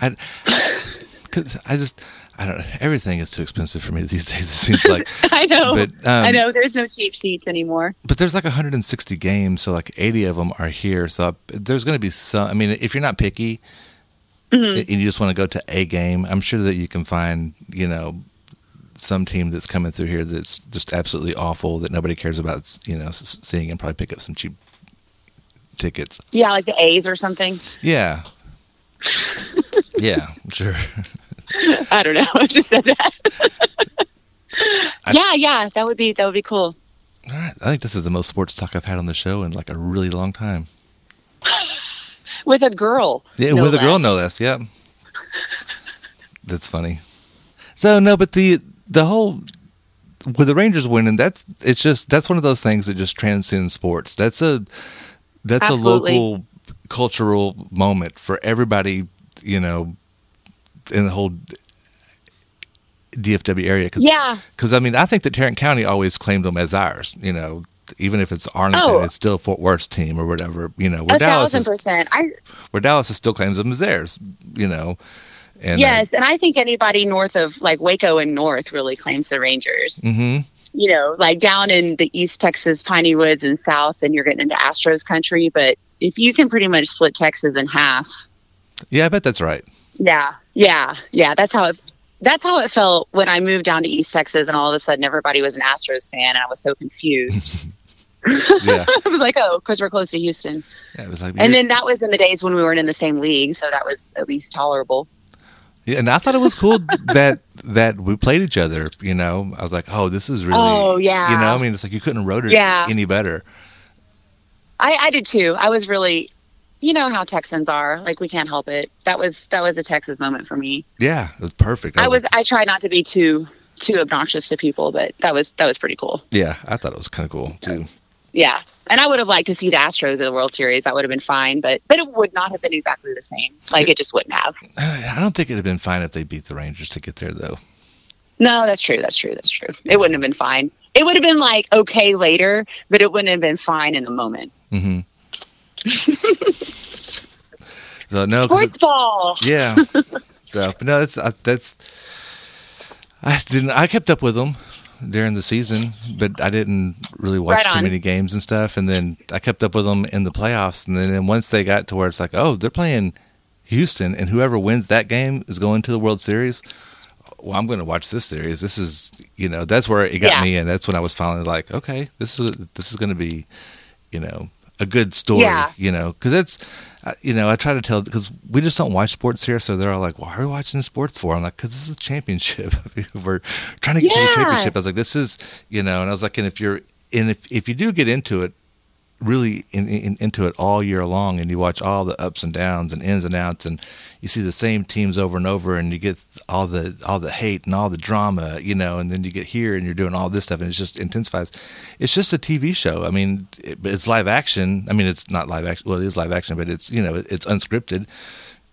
I, cause I just, I don't. know. Everything is too expensive for me these days. It seems like. I know. But, um, I know. There's no cheap seats anymore. But there's like 160 games, so like 80 of them are here. So there's going to be some. I mean, if you're not picky Mm-hmm. and you just want to go to a game, I'm sure that you can find, you know, some team that's coming through here that's just absolutely awful that nobody cares about, you know, seeing and probably pick up some cheap tickets. Yeah, like the A's or something. Yeah. yeah, sure. I don't know. I just said that. yeah, yeah. That would be that would be cool. All right. I think this is the most sports talk I've had on the show in like a really long time. With a girl. Yeah, no with a girl, no less. Yep. That's funny. So no, but the the whole with the Rangers winning, that's it's just that's one of those things that just transcends sports. That's a that's Absolutely. a local cultural moment for everybody, you know, in the whole DFW area. Cause, Yeah. Because I mean, I think that Tarrant County always claimed them as ours. You know, even if it's Arlington, Oh. it's still Fort Worth's team or whatever. You know, where A Dallas thousand is, percent. I where Dallas is still claims them as theirs. You know, and yes, and I think anybody north of like Waco and north really claims the Rangers. hmm You know, like down in the East Texas piney woods and south, and you're getting into Astros country. But if you can pretty much split Texas in half, Yeah, I bet that's right. yeah, yeah, yeah, that's how it. That's how it felt when I moved down to East Texas, and all of a sudden everybody was an Astros fan, and I was so confused. Yeah, I was like, "Oh, because we're close to Houston." yeah it was like, And then that was in the days when we weren't in the same league, so that was at least tolerable. yeah, and I thought it was cool that that we played each other. You know, I was like, oh, this is really, Oh, yeah. you know, I mean, it's like you couldn't have wrote it Yeah. any better. I, I did too. I was really, you know how Texans are. Like we can't help it. That was that was a Texas moment for me. Yeah, it was perfect. I was like, I try not to be too too obnoxious to people, but that was that was pretty cool. yeah, I thought it was kind of cool too. Yeah, and I would have liked to see the Astros in the World Series. That would have been fine, but but it would not have been exactly the same. Like it just wouldn't have. I don't think it'd have been fine if they beat the Rangers to get there, though. No, that's true. That's true. That's true. It wouldn't have been fine. It would have been like okay later, but it wouldn't have been fine in the moment. hmm so no, Sports ball. it- yeah. so, but no, it's uh, that's. I didn't. I kept up with them during the season, but I didn't really watch Right too many games and stuff. And then I kept up with them in the playoffs. And then and once they got to where it's like, oh, they're playing Houston, and whoever wins that game is going to the World Series. Well, I'm going to watch this series. This is, you know, that's where it got Yeah. me, and that's when I was finally like, okay, this is this is going to be, you know, a good story. Yeah. You know, because it's, uh, you know, I try to tell because we just don't watch sports here, so they're all like, "Why are we watching sports for?" I'm like, "Cause this is a championship. We're trying to get to the championship." I was like, "This is, you know," and I was like, "And if you're, and if if you do get into it, really in, in, into it all year long, and you watch all the ups and downs and ins and outs, and you see the same teams over and over, and you get all the all the hate and all the drama, you know, and then you get here and you're doing all this stuff, and it just intensifies. It's just a TV show. I mean, it, it's live action. I mean, it's not live action. Well, it is live action, but it's you know, it's unscripted. you know.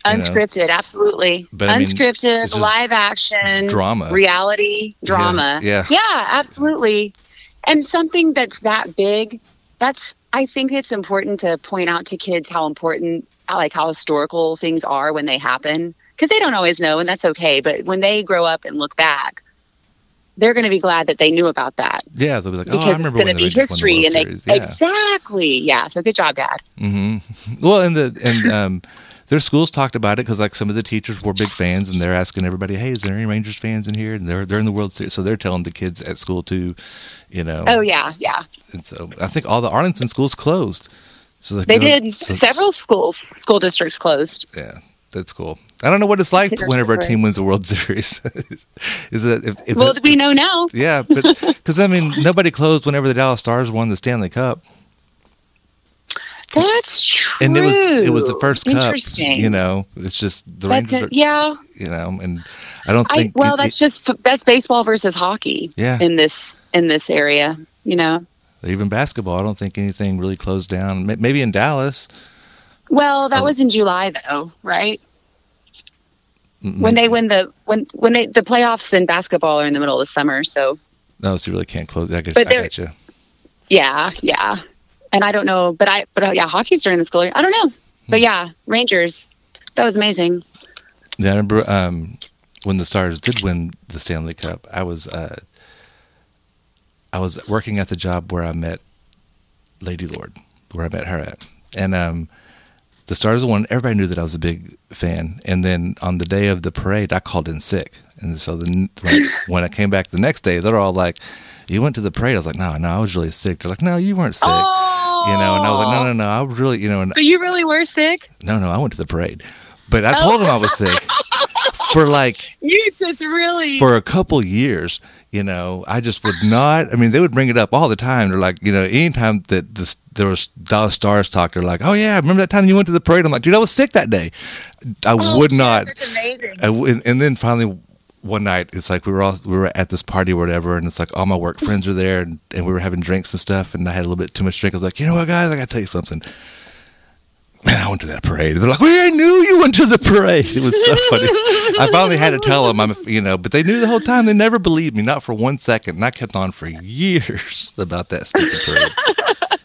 Unscripted, absolutely. But, I mean, Unscripted, live action, drama. reality, drama. yeah. yeah, absolutely. And something that's that big, that's I think it's important to point out to kids how important, like how historical things are when they happen, because they don't always know, and that's okay. But when they grow up and look back, they're going to be glad that they knew about that Yeah, they'll be like, oh, because I it's remember going when to be won the history, and they Yeah. exactly, yeah. So good job, Dad. Mm-hmm. Well, and the and um, their schools talked about it because like some of the teachers were big fans, and they're asking everybody, "Hey, is there any Rangers fans in here?" And they're they're in the World Series, so they're telling the kids at school too, you know. Oh yeah, yeah. And so I think all the Arlington schools closed. So They go- did. so- Several schools, school districts closed. Yeah, that's cool. I don't know what it's like whenever a team wins the World Series. is it? If, if Well, it- we know now. yeah, but because I mean, nobody closed whenever the Dallas Stars won the Stanley Cup. That's true. and it was it was the first cup. Interesting. You know, it's just the That's Rangers. a- Are, yeah. You know, and I don't I, think. well, it- that's just that's baseball versus hockey. Yeah. In this in this area, you know. even basketball. I don't think anything really closed down. Maybe in Dallas. Well, that Oh. was in July though, right? m- When they win the when when they the playoffs in basketball are in the middle of the summer, so no, so you really can't close. I guess But I you. yeah, yeah. And I don't know, but I but uh, yeah, hockey's during the school year. I don't know, but Hmm. yeah, Rangers. That was amazing. Yeah, I remember um, when the Stars did win the Stanley Cup. I was uh, I was working at the job where I met Lady Lord, where I met her at, and um, the Stars won. Everybody knew that I was a big fan. And then on the day of the parade, I called in sick, and so then when, when I came back the next day, they're all like, "You went to the parade?" I was like, "No, no, I was really sick." They're like, "No, you weren't sick." You know, and I was like, no, no, no, I was really, you know, and So you really were sick? no, no, I went to the parade, but I told oh. them I was sick for like You just really for a couple years, you know, I just would not. I mean, they would bring it up all the time. They're like, you know, anytime that this, there was Dallas Stars talk, they're like, oh yeah, remember that time you went to the parade? I'm like, dude, I was sick that day. I Oh, would shit, not. That's amazing. I and, and then finally one night, it's like we were all we were at this party or whatever, and it's like all my work friends are there, and, and we were having drinks and stuff, and I had a little bit too much drink. I was like, you know what, guys, I got to tell you something. Man, I went to that parade. They're like, "We knew you went to the parade." It was so funny. I finally had to tell them, I'm, you know, but they knew the whole time. They never believed me, not for one second, and I kept on for years about that stupid parade.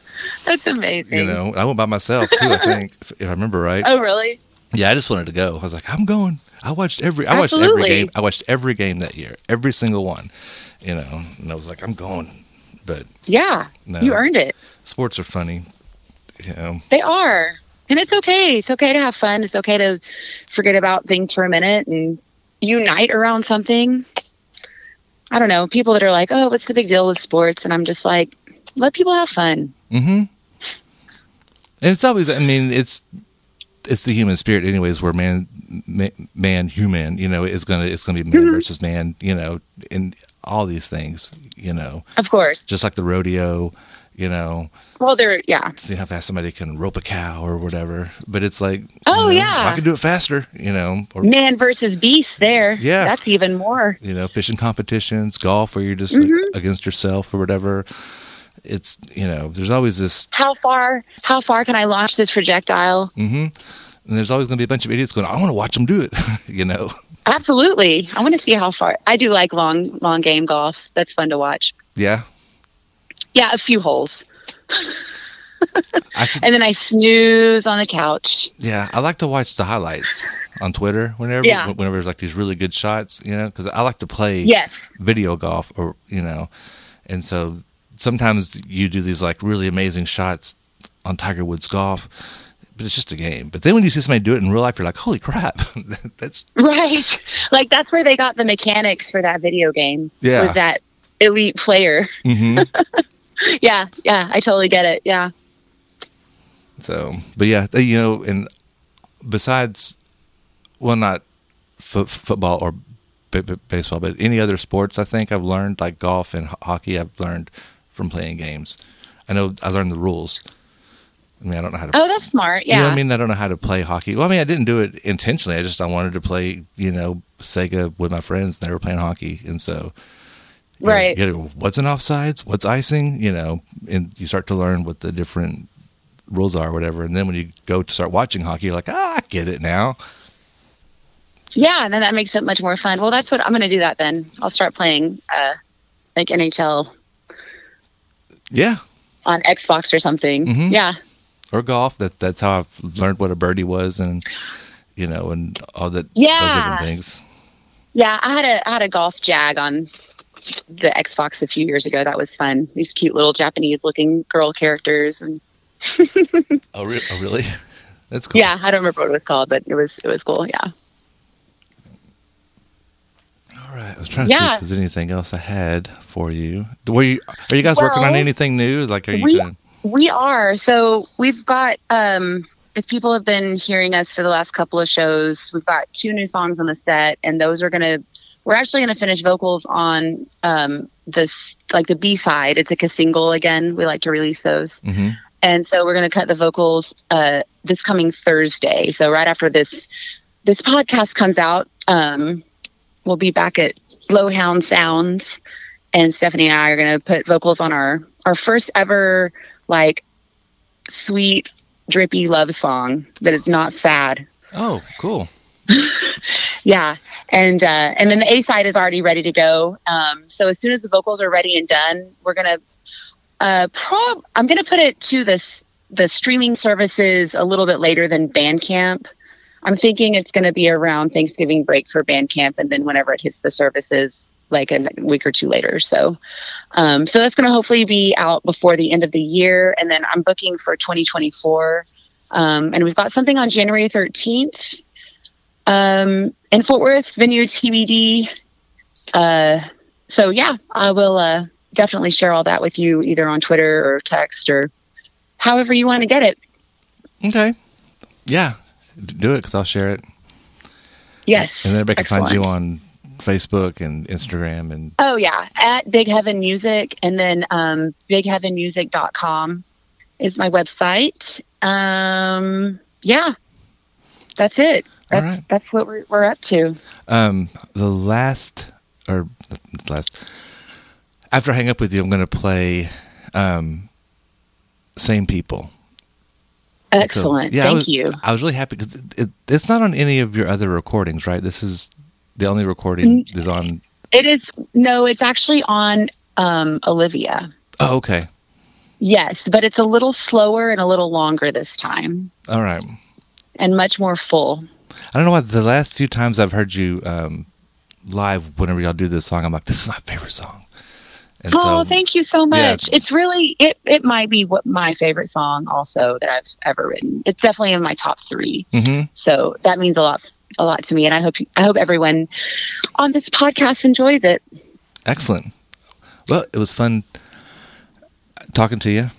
That's amazing. You know, I went by myself too. I think, if I remember right. Oh, really? Yeah, I just wanted to go. I was like, I'm going. I watched every. I watched every Absolutely. game. I watched every game that year, every single one. You know, and I was like, I'm going. But Yeah. No. You earned it. sports are funny. You know, They are. And it's okay. It's okay to have fun. It's okay to forget about things for a minute and unite around something. I don't know. People that are like, oh, what's the big deal with sports? And I'm just like, let people have fun. mm-hmm. And it's always. I mean, it's it's the human spirit, anyways. Where man, man, man human, you know, is gonna it's gonna be man versus man. You know, in all these things. You know, Of course. just like the rodeo. You know, Well, they're, yeah. see how fast somebody can rope a cow or whatever. But it's like, Oh, you know, yeah. I can do it faster. You know, or Man versus beast there. Yeah. That's even more. you know, fishing competitions, golf, where you're just Mm-hmm. like, against yourself or whatever. It's you know, there's always this, How far, how far can I launch this projectile? Mm-hmm. and there's always going to be a bunch of idiots going, I want to watch them do it. you know, Absolutely. I want to see how far. I do like long, long game golf. That's fun to watch. yeah. Yeah, a few holes. Could, And then I snooze on the couch. yeah, I like to watch the highlights on Twitter whenever, Yeah. whenever there's like these really good shots, you know, because I like to play Yes. video golf or you know, and so sometimes you do these like really amazing shots on Tiger Woods golf. But it's just a game. But then when you see somebody do it in real life, you're like, "Holy crap!" That's Right. Like that's where they got the mechanics for that video game. Yeah. Was that elite player. hmm Yeah, yeah, I totally get it. Yeah. So, but yeah, you know, and besides, well, not fo- football or b- b- baseball, but any other sports, I think I've learned like golf and ho- hockey. I've learned from playing games. I know I learned the rules. I mean, I don't know how to. Oh, that's smart. You know Yeah. I mean? I don't know how to play hockey. Well, I mean, I didn't do it intentionally. I just I wanted to play, you know, Sega with my friends. And they were playing hockey, and so you know, Right. you gotta go, what's an offsides? What's icing? You know, and you start to learn what the different rules are, or whatever. And then when you go to start watching hockey, you're like, ah, I get it now. Yeah, and then that makes it much more fun. Well, that's what I'm going to do. That then I'll start playing uh, like NHL Yeah, on Xbox or something. Mhm. Yeah. or golf. That that's how I've learned what a birdie was, and you know, and all that Yeah. those different things. Yeah, I had a I had a golf jag on the Xbox a few years ago. That was fun. These cute little Japanese looking girl characters and Oh, re- oh really? That's cool. yeah, I don't remember what it was called, but it was it was cool. Yeah. All right. I was trying to see if there's anything else I had for you. Were you? Are you guys working on anything new? Like, are you? we gonna- we are so we've got um if people have been hearing us for the last couple of shows we've got two new songs on the set and those are gonna we're actually gonna finish vocals on um this like the b side it's like a single again we like to release those Mhm. and so we're going to cut the vocals uh, this coming Thursday. So right after this this podcast comes out, um, we'll be back at Blowhound Sounds, and Stephanie and I are going to put vocals on our our first ever like sweet drippy love song that is not sad. Oh, cool. Yeah, and uh, and then the A side is already ready to go. Um, so as soon as the vocals are ready and done, we're gonna uh, prob I'm gonna put it to this the streaming services a little bit later than Bandcamp. I'm thinking it's going to be around Thanksgiving break for Bandcamp, and then whenever it hits the services, like a week or two later. So, um, so that's going to hopefully be out before the end of the year, and then I'm booking for 2024, um, and we've got something on January 13th um, in Fort Worth, venue TBD. Uh, so yeah, I will uh, definitely share all that with you either on Twitter or text or however you want to get it. Okay. Yeah. Do it because I'll share it, Yes. and then everybody can find you on Facebook and Instagram and Oh yeah, at Big Heaven Music, and then um, BigHeavenMusic.com is my website. Um, yeah, that's it. All That's, right. that's what we're, we're up to. um the last or the last after I hang up with you, I'm going to play um same people. So, Excellent. yeah, I Thank was- you. I was really happy because it, it, it's not on any of your other recordings, right? This is the only recording is on. It is no, it's actually on um, Olivia. Oh, okay. Yes, but it's a little slower and a little longer this time, All right. and much more full. I don't know why the last few times I've heard you um, live, whenever y'all do this song, I'm like, this is my favorite song. And oh, so- thank you so yeah. much. It's really it. It might be what my favorite song also that I've ever written. It's definitely in my top three. Mhm. So that means a lot, a lot to me, and I hope I hope everyone on this podcast enjoys it. Excellent. Well, it was fun talking to you.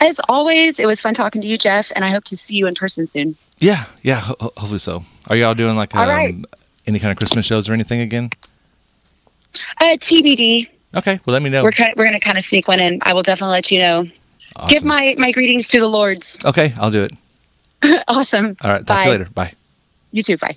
As always, it was fun talking to you, Jeff, and I hope to see you in person soon. Yeah, yeah. Ho- ho- hopefully so. Are y'all doing like All um, right. any kind of Christmas shows or anything again? Uh, TBD. Okay, well, let me know. We're kind of, we're going to kind of sneak one in. I will definitely let you know. Awesome. Give my my greetings to the lords. Okay, I'll do it. awesome. All right, talk bye. to you later. Bye. You too. Bye.